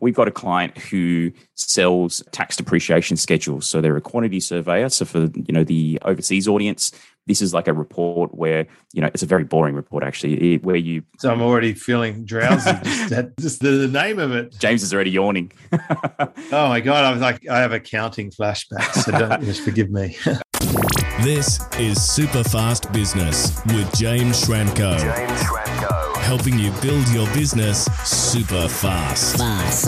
We've got a client who sells tax depreciation schedules. So they're a quantity surveyor. So for you know the overseas audience, this is like a report where you know it's a very boring report actually, where you. So I'm already feeling drowsy. just, just the, the, name of it. James is already yawning. oh my god! I was like, I have accounting flashbacks. So don't just forgive me. this is Super Fast Business with James Schramko. James Schramko helping you build your business super fast. Fast.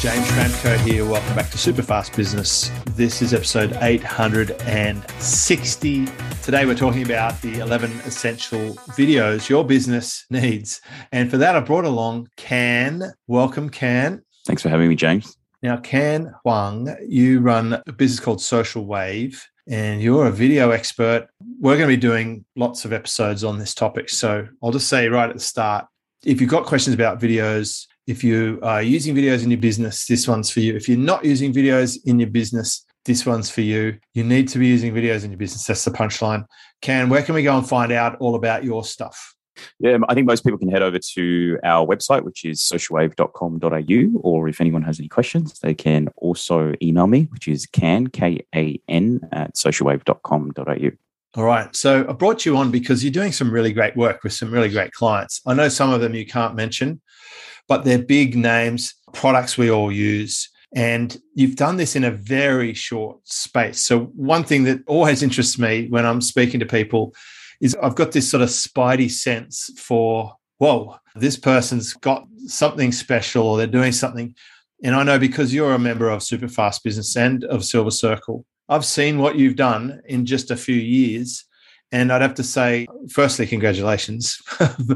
James Schramko here. Welcome back to Super Fast Business. This is episode 860. Today we're talking about the 11 essential videos your business needs. And for that, I brought along Can. Welcome, Can. Thanks for having me, James. Now, Can Huang, you run a business called Social Wave and you're a video expert. We're going to be doing lots of episodes on this topic. So I'll just say right at the start if you've got questions about videos, if you are using videos in your business, this one's for you. If you're not using videos in your business, this one's for you. You need to be using videos in your business. That's the punchline. Can, where can we go and find out all about your stuff? Yeah, I think most people can head over to our website, which is socialwave.com.au, or if anyone has any questions, they can also email me, which is can, K A N, at socialwave.com.au. All right. So I brought you on because you're doing some really great work with some really great clients. I know some of them you can't mention, but they're big names, products we all use. And you've done this in a very short space. So, one thing that always interests me when I'm speaking to people is I've got this sort of spidey sense for, whoa, this person's got something special or they're doing something. And I know because you're a member of Superfast Business and of Silver Circle, I've seen what you've done in just a few years. And I'd have to say, firstly, congratulations.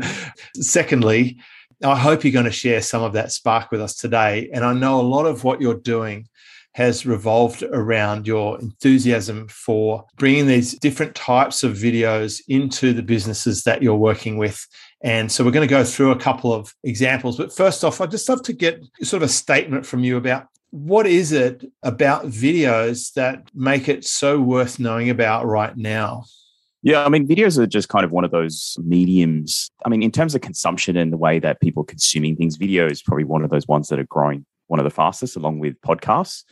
Secondly, I hope you're going to share some of that spark with us today. And I know a lot of what you're doing has revolved around your enthusiasm for bringing these different types of videos into the businesses that you're working with. And so we're going to go through a couple of examples. But first off, I'd just love to get sort of a statement from you about what is it about videos that make it so worth knowing about right now? Yeah, I mean, videos are just kind of one of those mediums. I mean, in terms of consumption and the way that people are consuming things, video is probably one of those ones that are growing one of the fastest, along with podcasts.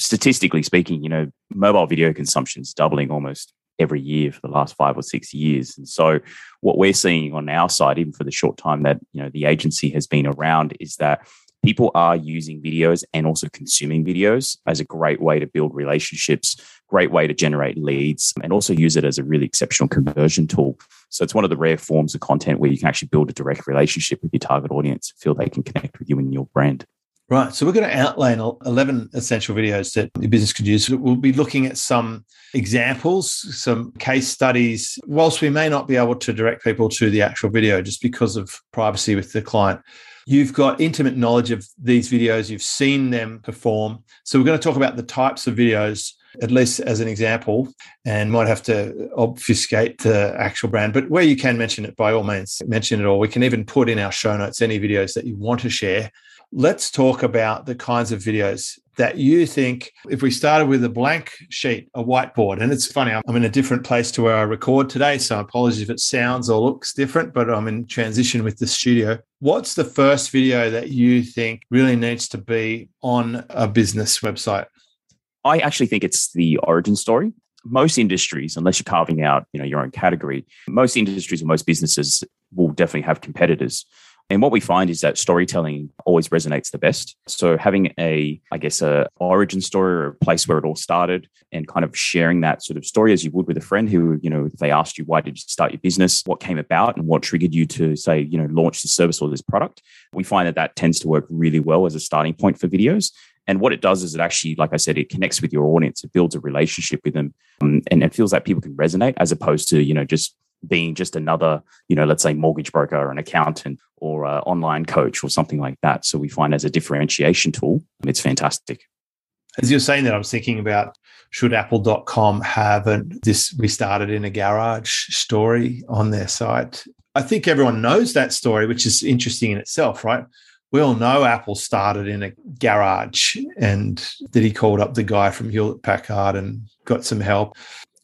Statistically speaking, you know, mobile video consumption is doubling almost every year for the last five or six years. And so, what we're seeing on our side, even for the short time that you know the agency has been around, is that people are using videos and also consuming videos as a great way to build relationships, great way to generate leads, and also use it as a really exceptional conversion tool. So it's one of the rare forms of content where you can actually build a direct relationship with your target audience, feel they can connect with you and your brand. Right. So we're going to outline 11 essential videos that your business could use. We'll be looking at some examples, some case studies, whilst we may not be able to direct people to the actual video just because of privacy with the client. You've got intimate knowledge of these videos, you've seen them perform. So we're going to talk about the types of videos at least as an example, and might have to obfuscate the actual brand. But where you can mention it, by all means, mention it all. We can even put in our show notes any videos that you want to share Let's talk about the kinds of videos that you think if we started with a blank sheet, a whiteboard, and it's funny, I'm in a different place to where I record today. So apologies if it sounds or looks different, but I'm in transition with the studio. What's the first video that you think really needs to be on a business website? I actually think it's the origin story most industries, unless you're carving out, you know, your own category, most industries or most businesses will definitely have competitors. And what we find is that storytelling always resonates the best. So having a, I guess, a origin story or a place where it all started and kind of sharing that sort of story as you would with a friend who, you know, if they asked you, why did you start your business? What came about and what triggered you to say, you know, launch this service or this product? We find that that tends to work really well as a starting point for videos. And what it does is it actually, like I said, it connects with your audience. It builds a relationship with them, um, and it feels like people can resonate as opposed to you know just being just another, you know, let's say mortgage broker or an accountant or an online coach or something like that. So we find as a differentiation tool, it's fantastic. As you're saying that, I was thinking about should apple.com have a, this we started in a garage story on their site? I think everyone knows that story, which is interesting in itself, right? We all know Apple started in a garage and that he called up the guy from Hewlett Packard and got some help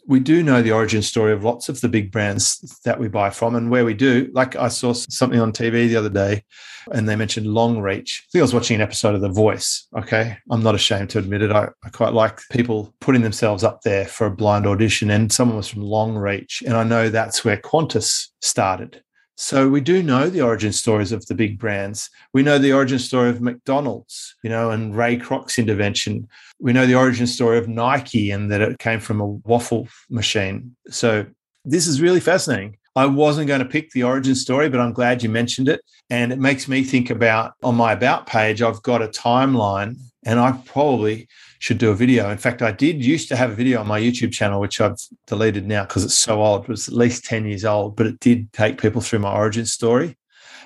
we do know the origin story of lots of the big brands that we buy from. And where we do, like I saw something on TV the other day and they mentioned Longreach. I think I was watching an episode of The Voice. Okay. I'm not ashamed to admit it. I, I quite like people putting themselves up there for a blind audition. And someone was from Longreach. And I know that's where Qantas started. So we do know the origin stories of the big brands. We know the origin story of McDonald's, you know, and Ray Kroc's intervention. We know the origin story of Nike and that it came from a waffle machine. So this is really fascinating. I wasn't going to pick the origin story, but I'm glad you mentioned it. And it makes me think about on my about page, I've got a timeline and I probably should do a video. In fact, I did used to have a video on my YouTube channel, which I've deleted now because it's so old. It was at least 10 years old, but it did take people through my origin story.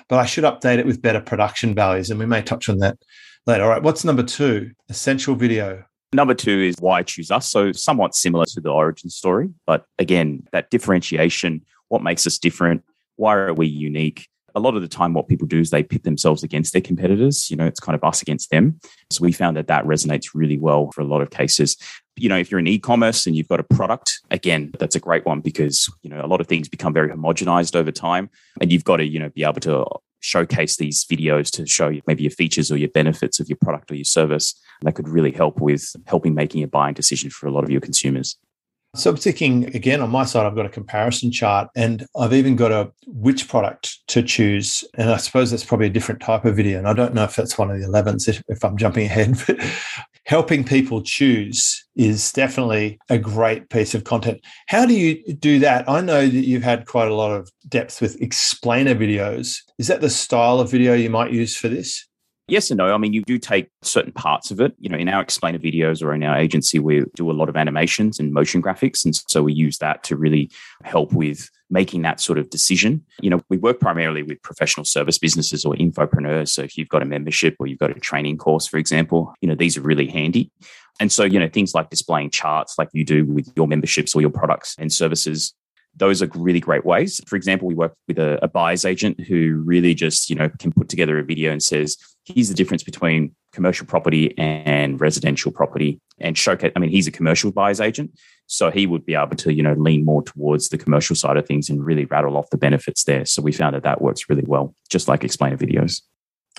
But I should update it with better production values. And we may touch on that later. All right. What's number two? Essential video. Number two is why choose us. So, somewhat similar to the origin story, but again, that differentiation what makes us different? Why are we unique? A lot of the time, what people do is they pit themselves against their competitors. You know, it's kind of us against them. So we found that that resonates really well for a lot of cases. You know, if you're in e-commerce and you've got a product, again, that's a great one because you know a lot of things become very homogenized over time, and you've got to you know be able to showcase these videos to show maybe your features or your benefits of your product or your service that could really help with helping making a buying decision for a lot of your consumers. So I'm thinking again on my side, I've got a comparison chart and I've even got a which product to choose. And I suppose that's probably a different type of video. And I don't know if that's one of the 11s, if, I'm jumping ahead, but helping people choose is definitely a great piece of content. How do you do that? I know that you've had quite a lot of depth with explainer videos. Is that the style of video you might use for this? Yes and no. I mean, you do take certain parts of it. You know, in our explainer videos or in our agency, we do a lot of animations and motion graphics. And so we use that to really help with making that sort of decision. You know, we work primarily with professional service businesses or infopreneurs. So if you've got a membership or you've got a training course, for example, you know, these are really handy. And so, you know, things like displaying charts like you do with your memberships or your products and services those are really great ways. For example, we work with a, a, buyer's agent who really just, you know, can put together a video and says, here's the difference between commercial property and residential property and showcase. I mean, he's a commercial buyer's agent. So he would be able to, you know, lean more towards the commercial side of things and really rattle off the benefits there. So we found that that works really well, just like explainer videos.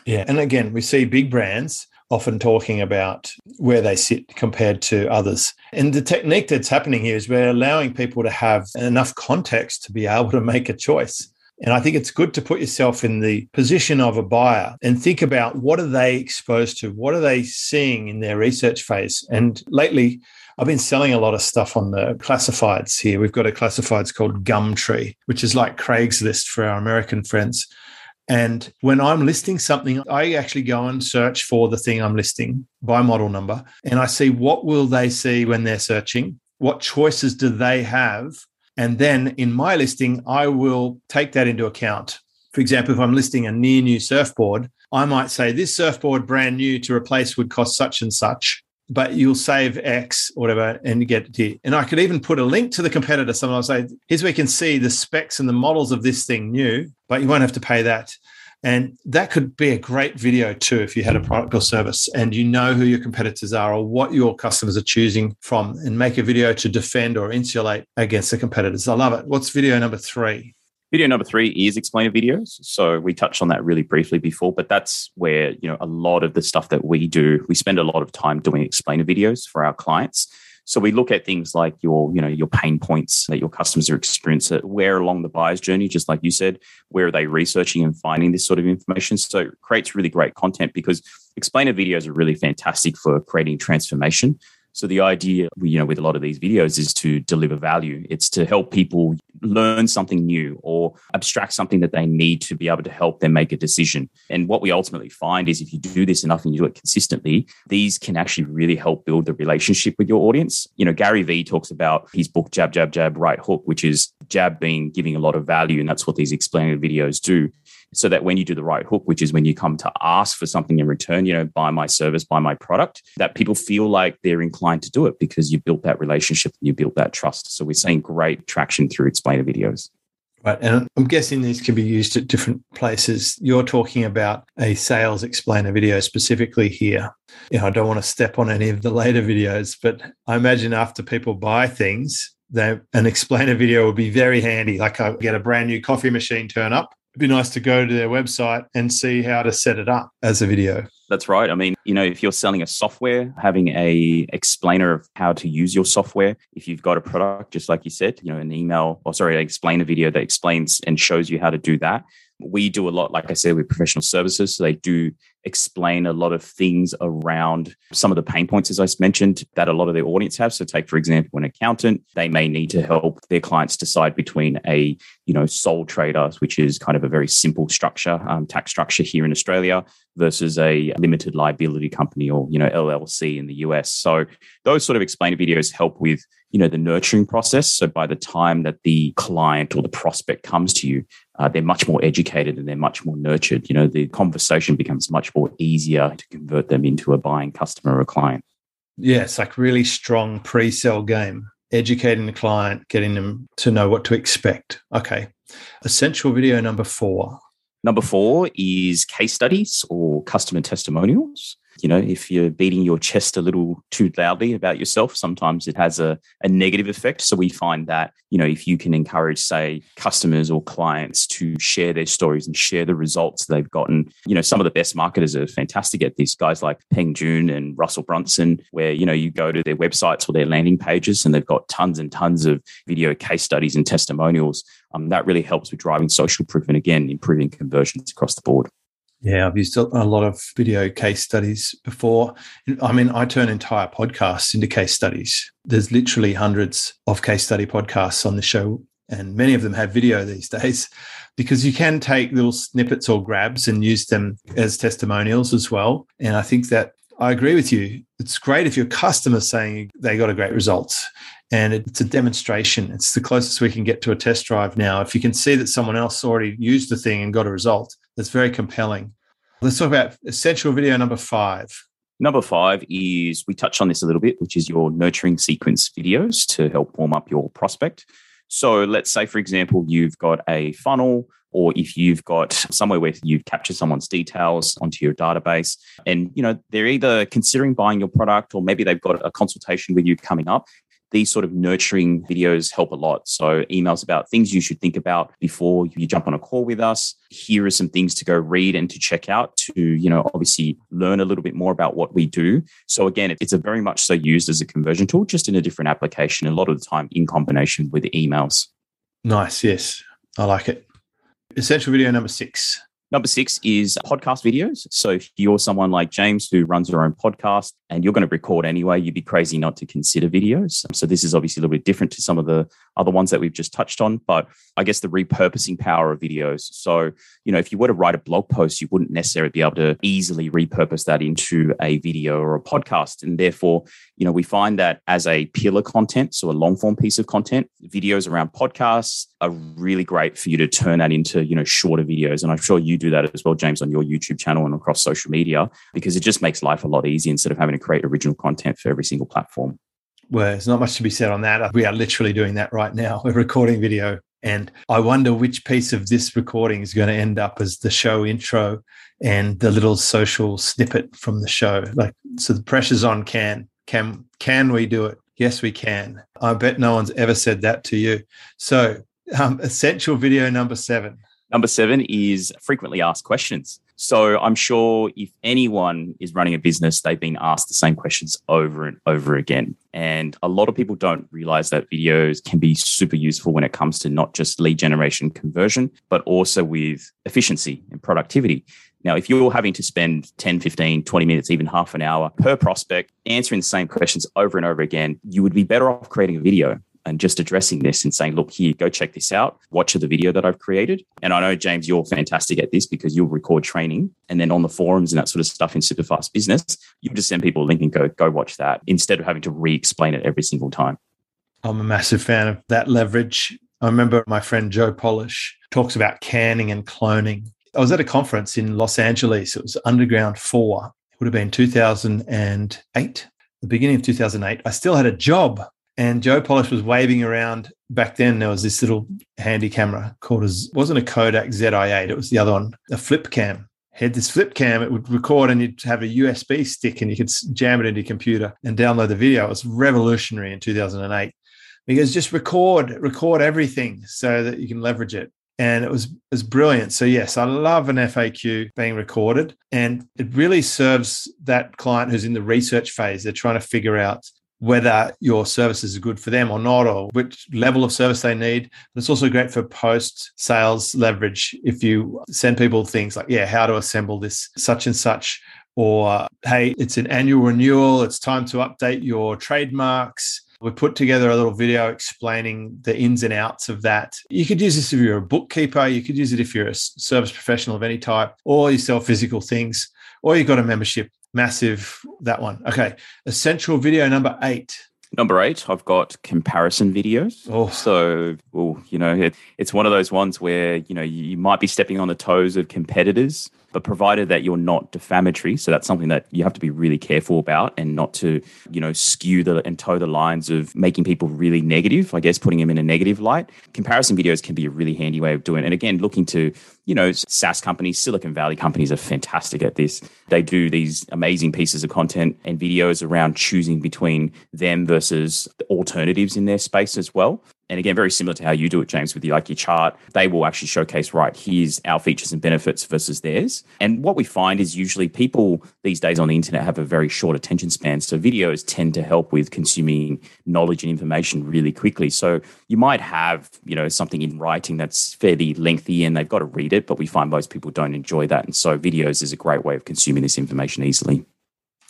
Yeah. And again, we see big brands often talking about where they sit compared to others. And the technique that's happening here is we're allowing people to have enough context to be able to make a choice. And I think it's good to put yourself in the position of a buyer and think about what are they exposed to? What are they seeing in their research phase? And lately, I've been selling a lot of stuff on the classifieds here. We've got a classifieds called Gumtree, which is like Craigslist for our American friends. And when I'm listing something, I actually go and search for the thing I'm listing by model number. And I see what will they see when they're searching? What choices do they have? And then in my listing, I will take that into account. For example, if I'm listing a near new surfboard, I might say this surfboard brand new to replace would cost such and such but you'll save X or whatever and get it here. And I could even put a link to the competitor. Someone say, here's where you can see the specs and the models of this thing new, but you won't have to pay that. And that could be a great video too if you had a product or service and you know who your competitors are or what your customers are choosing from and make a video to defend or insulate against the competitors. I love it. What's video number three? Video number three is explainer videos. So we touched on that really briefly before, but that's where, you know, a lot of the stuff that we do, we spend a lot of time doing explainer videos for our clients. So we look at things like your, you know, your pain points that your customers are experiencing, where along the buyer's journey, just like you said, where are they researching and finding this sort of information? So it creates really great content because explainer videos are really fantastic for creating transformation. So the idea, you know, with a lot of these videos is to deliver value. It's to help people learn something new or abstract something that they need to be able to help them make a decision. And what we ultimately find is if you do this enough and you do it consistently, these can actually really help build the relationship with your audience. You know, Gary Vee talks about his book Jab Jab Jab Right Hook, which is jab being giving a lot of value and that's what these explainer videos do so that when you do the right hook, which is when you come to ask for something in return, you know, buy my service, buy my product, that people feel like they're inclined to do it because you built that relationship, you built that trust. So we're seeing great traction through explainer videos. Right. And I'm guessing these can be used at different places. You're talking about a sales explainer video specifically here. You know, I don't want to step on any of the later videos, but I imagine after people buy things, they, an explainer video would be very handy. Like I get a brand new coffee machine turn up. Be nice to go to their website and see how to set it up as a video. That's right. I mean, you know, if you're selling a software, having a explainer of how to use your software, if you've got a product, just like you said, you know, an email or sorry, an explainer video that explains and shows you how to do that. We do a lot, like I said, with professional services. So they do explain a lot of things around some of the pain points, as I mentioned, that a lot of their audience have. So, take for example, an accountant, they may need to help their clients decide between a you know sole trader, which is kind of a very simple structure, um, tax structure here in Australia, versus a limited liability company or you know LLC in the US. So, those sort of explainer videos help with you know the nurturing process so by the time that the client or the prospect comes to you uh, they're much more educated and they're much more nurtured you know the conversation becomes much more easier to convert them into a buying customer or a client. Yeah, it's like really strong pre-sell game, educating the client, getting them to know what to expect. Okay. Essential video number four. Number four is case studies or customer testimonials you know, if you're beating your chest a little too loudly about yourself, sometimes it has a, a negative effect. So we find that, you know, if you can encourage, say, customers or clients to share their stories and share the results they've gotten, you know, some of the best marketers are fantastic at this. Guys like Peng Joon and Russell Brunson, where, you know, you go to their websites or their landing pages and they've got tons and tons of video case studies and testimonials. Um, that really helps with driving social proof and again, improving conversions across the board. Yeah, I've used a lot of video case studies before. I mean, I turn entire podcasts into case studies. There's literally hundreds of case study podcasts on the show, and many of them have video these days because you can take little snippets or grabs and use them as testimonials as well. And I think that I agree with you. It's great if your customer's saying they got a great result and it's a demonstration. It's the closest we can get to a test drive now. If you can see that someone else already used the thing and got a result, that's very compelling. Let's talk about essential video number five. Number five is we touched on this a little bit, which is your nurturing sequence videos to help warm up your prospect. So let's say, for example, you've got a funnel, or if you've got somewhere where you've captured someone's details onto your database, and you know they're either considering buying your product, or maybe they've got a consultation with you coming up these sort of nurturing videos help a lot. So, emails about things you should think about before you jump on a call with us. Here are some things to go read and to check out to, you know, obviously learn a little bit more about what we do. So, again, it's a very much so used as a conversion tool, just in a different application, a lot of the time in combination with emails. Nice. Yes. I like it. Essential video number six Number six is podcast videos. So if you're someone like James who runs your own podcast and you're going to record anyway, you'd be crazy not to consider videos. So this is obviously a little bit different to some of the other ones that we've just touched on, but I guess the repurposing power of videos. So, you know, if you were to write a blog post, you wouldn't necessarily be able to easily repurpose that into a video or a podcast. And therefore, you know, we find that as a pillar content, so a long form piece of content, videos around podcasts are really great for you to turn that into, you know, shorter videos. And I'm sure you do that as well, James, on your YouTube channel and across social media, because it just makes life a lot easier instead of having to create original content for every single platform. Well, there's not much to be said on that. We are literally doing that right now. We're recording video. And I wonder which piece of this recording is going to end up as the show intro and the little social snippet from the show. Like, so the pressure's on can. Can can we do it? Yes, we can. I bet no one's ever said that to you. So, um, essential video number seven. Number seven is frequently asked questions. So I'm sure if anyone is running a business, they've been asked the same questions over and over again. And a lot of people don't realize that videos can be super useful when it comes to not just lead generation conversion, but also with efficiency and productivity. Now, if you're having to spend 10, 15, 20 minutes, even half an hour per prospect answering the same questions over and over again, you would be better off creating a video and just addressing this and saying, look, here, go check this out. Watch the video that I've created. And I know, James, you're fantastic at this because you'll record training and then on the forums and that sort of stuff in Superfast Business, you just send people a link and go, go watch that instead of having to re explain it every single time. I'm a massive fan of that leverage. I remember my friend Joe Polish talks about canning and cloning. I was at a conference in Los Angeles. It was Underground 4. It would have been 2008, the beginning of 2008. I still had a job and Joe Polish was waving around. Back then, there was this little handy camera called as wasn't a Kodak ZI8. It was the other one, a flip cam. Had this flip cam, it would record, and you'd have a USB stick, and you could jam it into your computer and download the video. It was revolutionary in 2008. because just record, record everything so that you can leverage it. And it was it was brilliant. So yes, I love an FAQ being recorded, and it really serves that client who's in the research phase. They're trying to figure out whether your services are good for them or not, or which level of service they need. It's also great for post sales leverage if you send people things like, yeah, how to assemble this such and such, or hey, it's an annual renewal, it's time to update your trademarks we put together a little video explaining the ins and outs of that. You could use this if you're a bookkeeper, you could use it if you're a service professional of any type, or you sell physical things, or you've got a membership. Massive, that one. Okay. Essential video number eight. Number eight, I've got comparison videos. Oh. So, well, you know, it, it's one of those ones where, you know, you, you might be stepping on the toes of competitors but provided that you're not defamatory so that's something that you have to be really careful about and not to you know skew the and toe the lines of making people really negative i guess putting them in a negative light. Comparison videos can be a really handy way of doing it. And again looking to you know saas companies silicon valley companies are fantastic at this. They do these amazing pieces of content and videos around choosing between them versus alternatives in their space as well and again, very similar to how you do it, James, with your like your chart, they will actually showcase, right, here's our features and benefits versus theirs. And what we find is usually people these days on the internet have a very short attention span. So videos tend to help with consuming knowledge and information really quickly. So you might have, you know, something in writing that's fairly lengthy and they've got to read it, but we find most people don't enjoy that. And so videos is a great way of consuming this information easily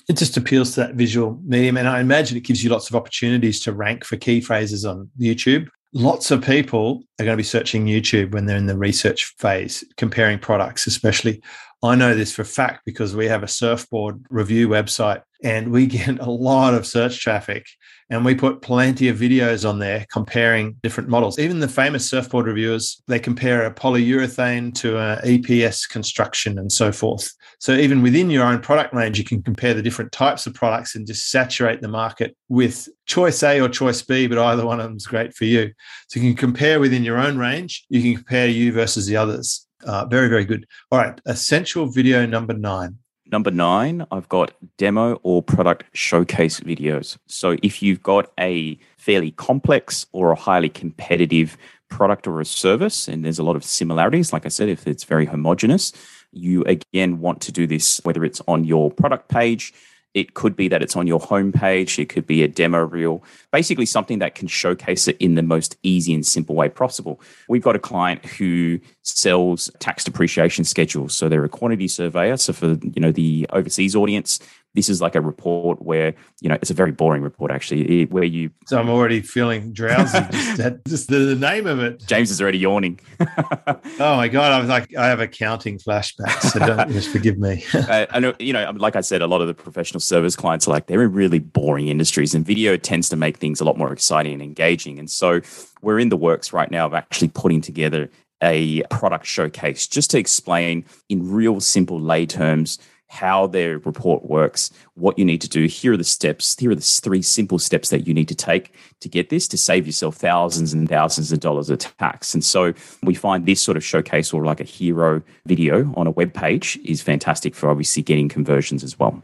it just appeals to that visual medium. And I imagine it gives you lots of opportunities to rank for key phrases on YouTube. Lots of people are going to be searching YouTube when they're in the research phase, comparing products, especially. I know this for a fact because we have a surfboard review website and we get a lot of search traffic and we put plenty of videos on there comparing different models. Even the famous surfboard reviewers, they compare a polyurethane to an EPS construction and so forth. So even within your own product range, you can compare the different types of products and just saturate the market with choice A or choice B, but either one of them is great for you. So you can compare within your own range. You can compare you versus the others. Uh, very, very good. All right. Essential video number nine. Number nine, I've got demo or product showcase videos. So if you've got a fairly complex or a highly competitive product or a service, and there's a lot of similarities, like I said, if it's very homogenous, you again want to do this whether it's on your product page, it could be that it's on your homepage. It could be a demo reel, basically something that can showcase it in the most easy and simple way possible. We've got a client who sells tax depreciation schedules. So they're a quantity surveyor. So for you know the overseas audience, this is like a report where you know it's a very boring report actually where you so i'm already feeling drowsy just, that, just the, the, name of it james is already yawning oh my god i was like i have accounting flashbacks so don't just forgive me uh, i know you know like i said a lot of the professional service clients are like they're in really boring industries and video tends to make things a lot more exciting and engaging and so we're in the works right now of actually putting together a product showcase just to explain in real simple lay terms how their report works, what you need to do. Here are the steps. Here are the three simple steps that you need to take to get this to save yourself thousands and thousands of dollars of tax. And so we find this sort of showcase or like a hero video on a web page is fantastic for obviously getting conversions as well.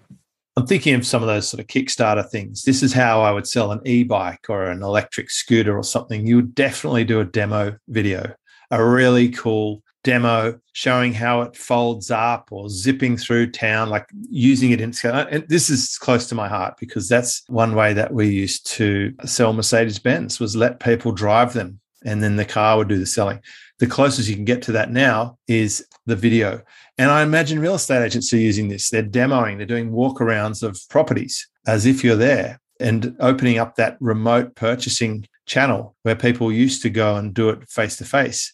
I'm thinking of some of those sort of Kickstarter things. This is how I would sell an e bike or an electric scooter or something. You would definitely do a demo video, a really cool demo showing how it folds up or zipping through town, like using it in scale. Uh, and this is close to my heart because that's one way that we used to sell Mercedes Benz was let people drive them and then the car would do the selling. The closest you can get to that now is the video. And I imagine real estate agents are using this. They're demoing, they're doing walkarounds of properties as if you're there and opening up that remote purchasing channel where people used to go and do it face to face.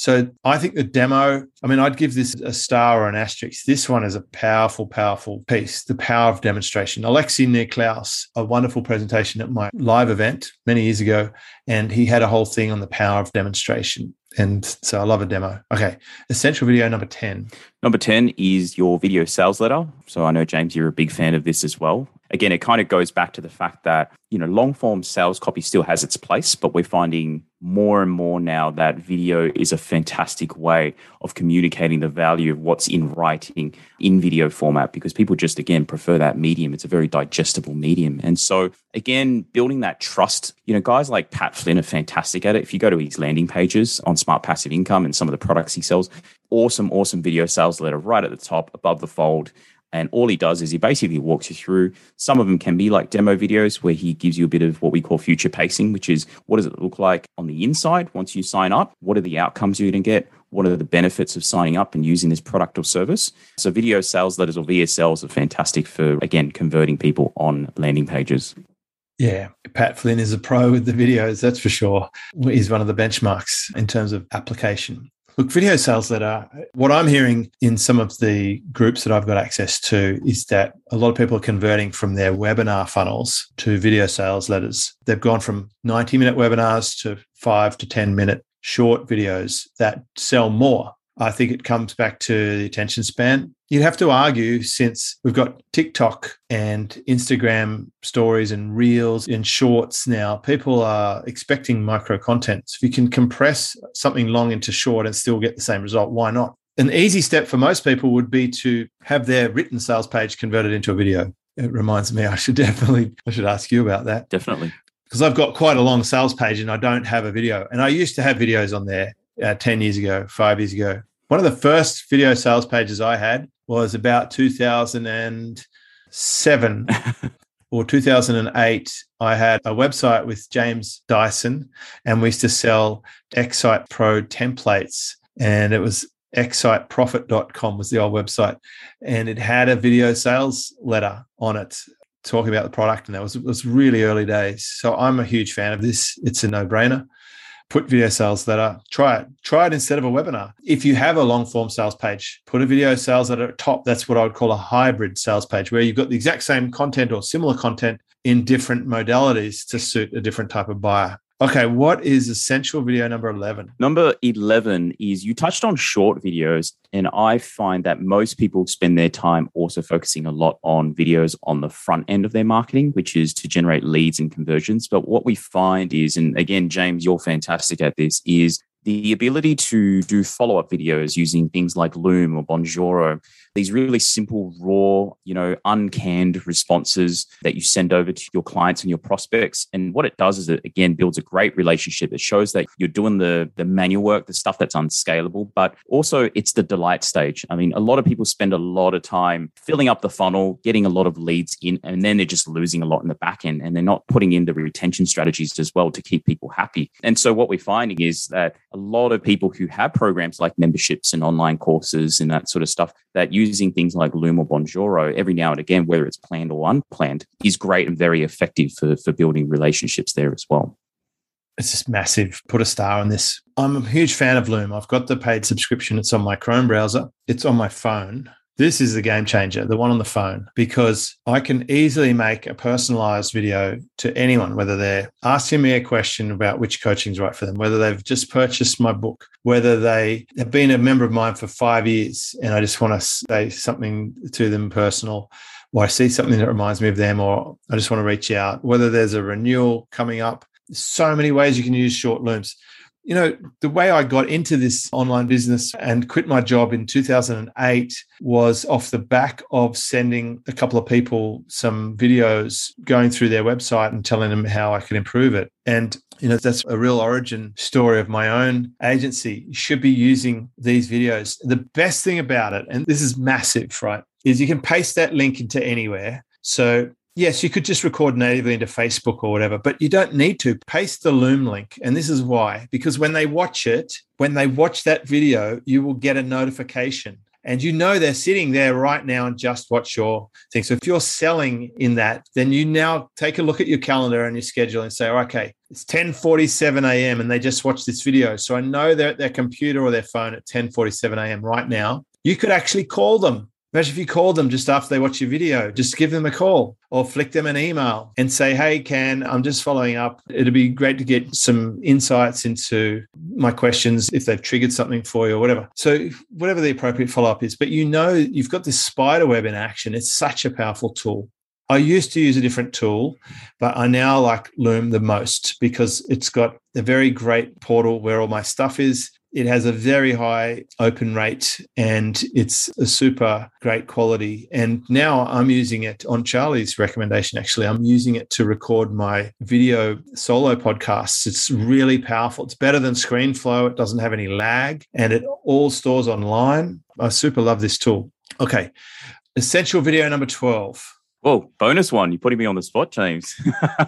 So I think the demo, I mean, I'd give this a star or an asterisk. This one is a powerful, powerful piece, the power of demonstration. Alexi Niklaus, a wonderful presentation at my live event many years ago, and he had a whole thing on the power of demonstration. And so I love a demo. Okay. Essential video number 10. Number 10 is your video sales letter. So I know, James, you're a big fan of this as well. Again, it kind of goes back to the fact that, you know, long form sales copy still has its place, but we're finding more and more now that video is a fantastic way of communicating the value of what's in writing in video format because people just, again, prefer that medium. It's a very digestible medium. And so, again, building that trust, you know, guys like Pat Flynn are fantastic at it. If you go to his landing pages on Smart Passive Income and some of the products he sells, awesome, awesome video sales letter right at the top above the fold. And all he does is he basically walks you through. Some of them can be like demo videos where he gives you a bit of what we call future pacing, which is what does it look like on the inside once you sign up? What are the outcomes you're going to get? What are the benefits of signing up and using this product or service? So, video sales letters or VSLs are fantastic for, again, converting people on landing pages. Yeah, Pat Flynn is a pro with the videos, that's for sure. He's one of the benchmarks in terms of application. Look, video sales letter, what I'm hearing in some of the groups that I've got access to is that a lot of people are converting from their webinar funnels to video sales letters. They've gone from 90 minute webinars to five to 10 minute short videos that sell more I think it comes back to the attention span. You'd have to argue since we've got TikTok and Instagram stories and reels and shorts now, people are expecting micro content. So if you can compress something long into short and still get the same result, why not? An easy step for most people would be to have their written sales page converted into a video. It reminds me, I should definitely, I should ask you about that. Definitely. Because I've got quite a long sales page and I don't have a video. And I used to have videos on there uh, 10 years ago, five years ago. One of the first video sales pages I had was about 2007 or 2008. I had a website with James Dyson, and we used to sell XSitePro templates. And it was exciteprofit.com was the old website. And it had a video sales letter on it talking about the product. And that was, it was really early days. So I'm a huge fan of this. It's a no brainer put video sales letter, try it. Try it instead of a webinar. If you have a long form sales page, put a video sales at top. That's what I would call a hybrid sales page, where you've got the exact same content or similar content in different modalities to suit a different type of buyer. Okay, what is essential video number 11? Number 11 is you touched on short videos, and I find that most people spend their time also focusing a lot on videos on the front end of their marketing, which is to generate leads and conversions. But what we find is, and again, James, you're fantastic at this, is the ability to do follow up videos using things like Loom or Bonjoro, these really simple, raw, you know, uncanned responses that you send over to your clients and your prospects. And what it does is it again builds a great relationship. It shows that you're doing the the manual work, the stuff that's unscalable, but also it's the delight stage. I mean, a lot of people spend a lot of time filling up the funnel, getting a lot of leads in, and then they're just losing a lot in the back end and they're not putting in the retention strategies as well to keep people happy. And so what we're finding is that a lot of people who have programs like memberships and online courses and that sort of stuff that using things like Loom or Bonjoro every now and again, whether it's planned or unplanned, is great and very effective for, for building relationships there as well. It's just massive. Put a star on this. I'm a huge fan of Loom. I've got the paid subscription. It's on my Chrome browser. It's on my phone. This is the game changer, the one on the phone, because I can easily make a personalized video to anyone, whether they're asking me a question about which coaching is right for them, whether they've just purchased my book, whether they have been a member of mine for five years and I just want to say something to them personal, or I see something that reminds me of them, or I just want to reach out, whether there's a renewal coming up. So many ways you can use short looms you know, the way I got into this online business and quit my job in 2008 was off the back of sending a couple of people some videos going through their website and telling them how I could improve it. And, you know, that's a real origin story of my own agency. You should be using these videos. The best thing about it, and this is massive, right, is you can paste that link into anywhere. So Yes, you could just record natively into Facebook or whatever, but you don't need to. Paste the Loom link. And this is why because when they watch it, when they watch that video, you will get a notification. And you know they're sitting there right now and just watch your thing. So if you're selling in that, then you now take a look at your calendar and your schedule and say, okay, it's 10:47 a.m. and they just watched this video. So I know they're at their computer or their phone at 10:47 a.m. right now. You could actually call them Imagine if you call them just after they watch your video, just give them a call or flick them an email and say, Hey, Can, I'm just following up. It'd be great to get some insights into my questions if they've triggered something for you or whatever. So, whatever the appropriate follow up is, but you know, you've got this spider web in action. It's such a powerful tool. I used to use a different tool, but I now like Loom the most because it's got a very great portal where all my stuff is. It has a very high open rate and it's a super great quality. And now I'm using it on Charlie's recommendation. Actually, I'm using it to record my video solo podcasts. It's really powerful. It's better than ScreenFlow. It doesn't have any lag and it all stores online. I super love this tool. Okay. Essential video number 12. Well, bonus one. You're putting me on the spot, James.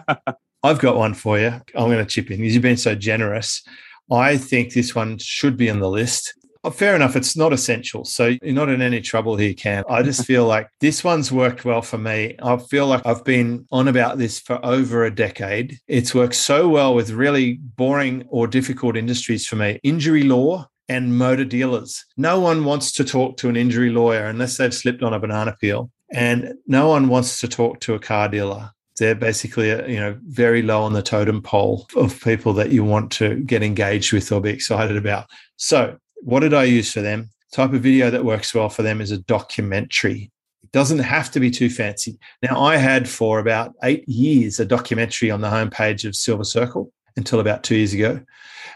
I've got one for you. I'm going to chip in because you've been so generous. I think this one should be on the list. Oh, fair enough, it's not essential. So you're not in any trouble here, Cam. I just feel like this one's worked well for me. I feel like I've been on about this for over a decade. It's worked so well with really boring or difficult industries for me. Injury law and motor dealers. No one wants to talk to an injury lawyer unless they've slipped on a banana peel. And no one wants to talk to a car dealer they're basically uh, you know very low on the totem pole of people that you want to get engaged with or be excited about. So what did i use for them? Type of video that works well for them is a documentary. It doesn't have to be too fancy. Now i had for about eight years a documentary on the homepage of silver circle until about two years ago.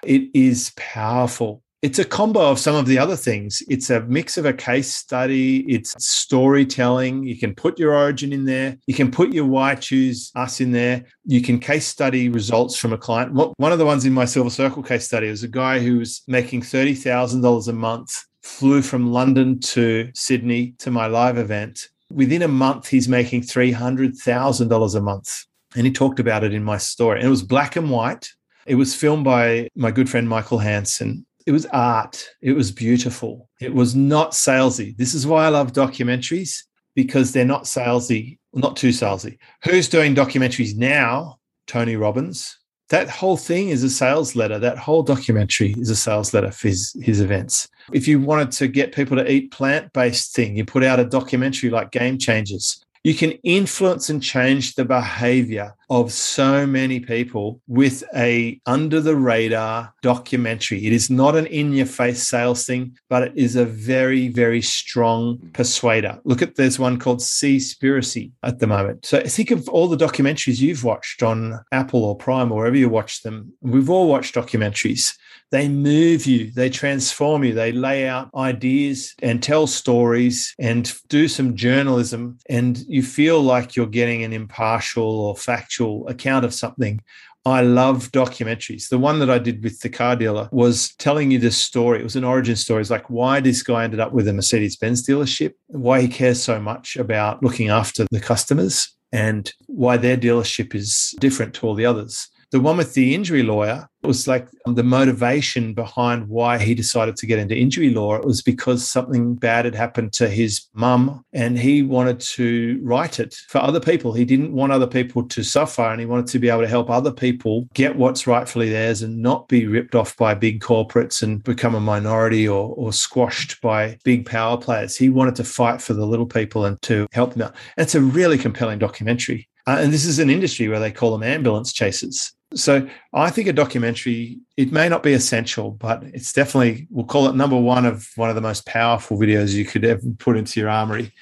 It is powerful it's a combo of some of the other things. It's a mix of a case study, it's storytelling. You can put your origin in there. You can put your why choose us in there. You can case study results from a client. One of the ones in my Silver Circle case study was a guy who was making $30,000 a month, flew from London to Sydney to my live event. Within a month, he's making $300,000 a month. And he talked about it in my story. And it was black and white. It was filmed by my good friend Michael Hansen it was art. It was beautiful. It was not salesy. This is why I love documentaries because they're not salesy, not too salesy. Who's doing documentaries now? Tony Robbins. That whole thing is a sales letter. That whole documentary is a sales letter for his, his events. If you wanted to get people to eat plant based thing, you put out a documentary like Game Changers you can influence and change the behavior of so many people with a under the radar documentary. It is not an in your face sales thing, but it is a very, very strong persuader. Look at there's one called Seaspiracy at the moment. So think of all the documentaries you've watched on Apple or Prime or wherever you watch them. We've all watched documentaries. They move you, they transform you, they lay out ideas and tell stories and do some journalism. And you feel like you're getting an impartial or factual account of something. I love documentaries. The one that I did with the car dealer was telling you this story. It was an origin story. It's like why this guy ended up with a Mercedes Benz dealership, why he cares so much about looking after the customers, and why their dealership is different to all the others. The one with the injury lawyer was like the motivation behind why he decided to get into injury law. It was because something bad had happened to his mum and he wanted to write it for other people. He didn't want other people to suffer and he wanted to be able to help other people get what's rightfully theirs and not be ripped off by big corporates and become a minority or, or squashed by big power players. He wanted to fight for the little people and to help them out. And it's a really compelling documentary. Uh, and this is an industry where they call them ambulance chasers. So I think a documentary, it may not be essential, but it's definitely, we'll call it number one of one of the most powerful videos you could ever put into your armory.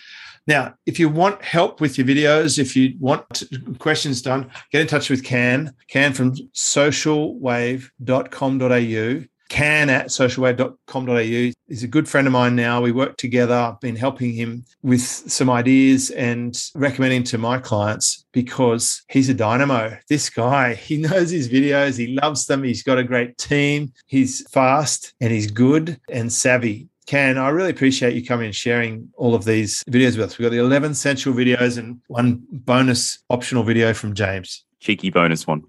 Now, if you want help with your videos, if you want questions done, get in touch with Can, Can from socialwave.com.au can at socialwave.com.au. He's a good friend of mine now. We work together. I've been helping him with some ideas and recommending to my clients because he's a dynamo. This guy, he knows his videos, he loves them, he's got a great team, he's fast and he's good and savvy. Can, I really appreciate you coming and sharing all of these videos with us. We've got the 11 essential videos and one bonus optional video from James cheeky bonus one.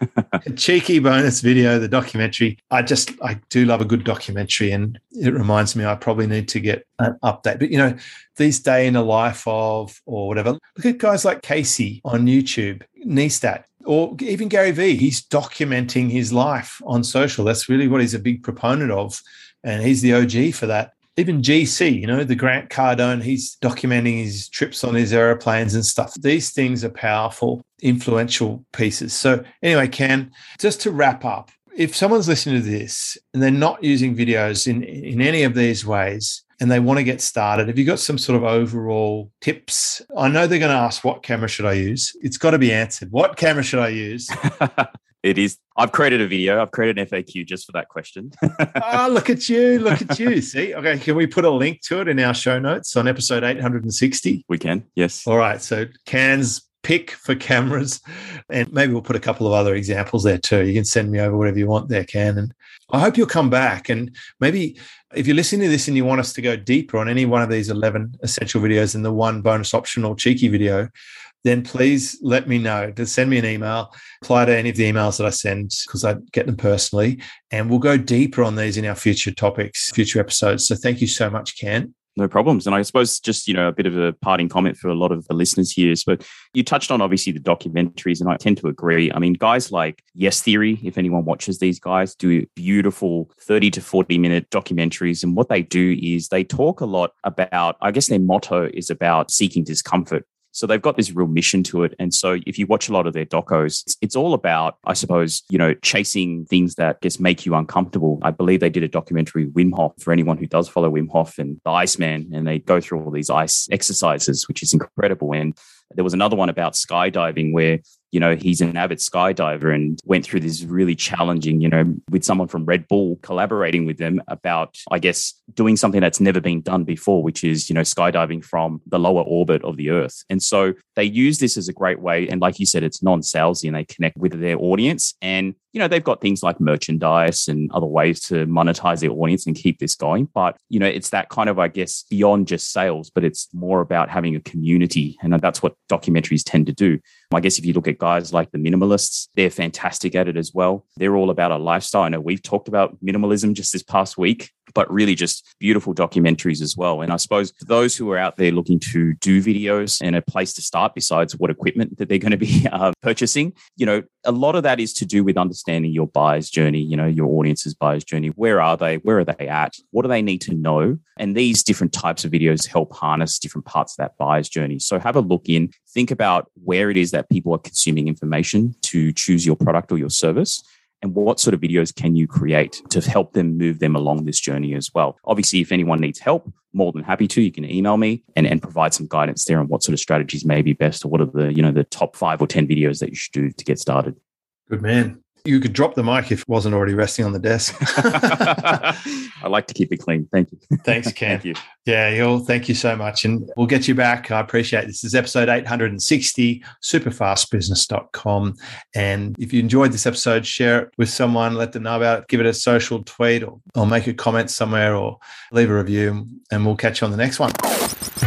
cheeky bonus video, the documentary. I just, I do love a good documentary, and it reminds me I probably need to get an update. But you know, these day in the life of or whatever. Look at guys like Casey on YouTube, Neistat, or even Gary Vee. He's documenting his life on social. That's really what he's a big proponent of, and he's the OG for that. Even GC, you know, the Grant Cardone, he's documenting his trips on his aeroplanes and stuff. These things are powerful, influential pieces. So, anyway, Ken, just to wrap up, if someone's listening to this and they're not using videos in, in any of these ways and they want to get started, have you got some sort of overall tips? I know they're going to ask, what camera should I use? It's got to be answered. What camera should I use? it is. I've created a video. I've created an FAQ just for that question. oh, look at you. Look at you. See, okay. Can we put a link to it in our show notes on episode 860? We can. Yes. All right. So, Can's pick for cameras. And maybe we'll put a couple of other examples there too. You can send me over whatever you want there, Can. And I hope you'll come back. And maybe if you're listening to this and you want us to go deeper on any one of these 11 essential videos and the one bonus optional cheeky video, then please let me know. Just send me an email, apply to any of the emails that I send because I get them personally. And we'll go deeper on these in our future topics, future episodes. So thank you so much, Ken. No problems. And I suppose just, you know, a bit of a parting comment for a lot of the listeners here is, but you touched on obviously the documentaries, and I tend to agree. I mean, guys like Yes Theory, if anyone watches these guys, do beautiful 30 to 40 minute documentaries. And what they do is they talk a lot about, I guess their motto is about seeking discomfort. So they've got this real mission to it. And so if you watch a lot of their docos, it's, it's all about, I suppose, you know, chasing things that just make you uncomfortable. I believe they did a documentary, Wim Hof, for anyone who does follow Wim Hof and the Iceman, and they go through all these ice exercises, which is incredible. And there was another one about skydiving where you know, he's an avid skydiver and went through this really challenging, you know, with someone from Red Bull collaborating with them about, I guess, doing something that's never been done before, which is, you know, skydiving from the lower orbit of the Earth. And so they use this as a great way. And like you said, it's non salesy and they connect with their audience. And, you know, they've got things like merchandise and other ways to monetize their audience and keep this going. But, you know, it's that kind of, I guess, beyond just sales, but it's more about having a community. And that's what documentaries tend to do. I guess if you look at guys like the minimalists, they're fantastic at it as well. They're all about a lifestyle. I know we've talked about minimalism just this past week, but really just beautiful documentaries as well. And I suppose for those who are out there looking to do videos and a place to start besides what equipment that they're going to be uh, purchasing, you know, a lot of that is to do with understanding your buyer's journey, you know, your audience's buyer's journey. Where are they? Where are they at? What do they need to know? And these different types of videos help harness different parts of that buyer's journey. So have a look in, think about where it is that people are consuming information to choose your product or your service and what sort of videos can you create to help them move them along this journey as well? Obviously if anyone needs help more than happy to. You can email me and, and provide some guidance there on what sort of strategies may be best or what are the you know the top five or ten videos that you should do to get started. Good man you could drop the mic if it wasn't already resting on the desk. I like to keep it clean. Thank you. Thanks, Ken. thank you. Yeah, you thank you so much. And we'll get you back. I appreciate it. this is episode 860, superfastbusiness.com. And if you enjoyed this episode, share it with someone, let them know about it, give it a social tweet or, or make a comment somewhere or leave a review. And we'll catch you on the next one.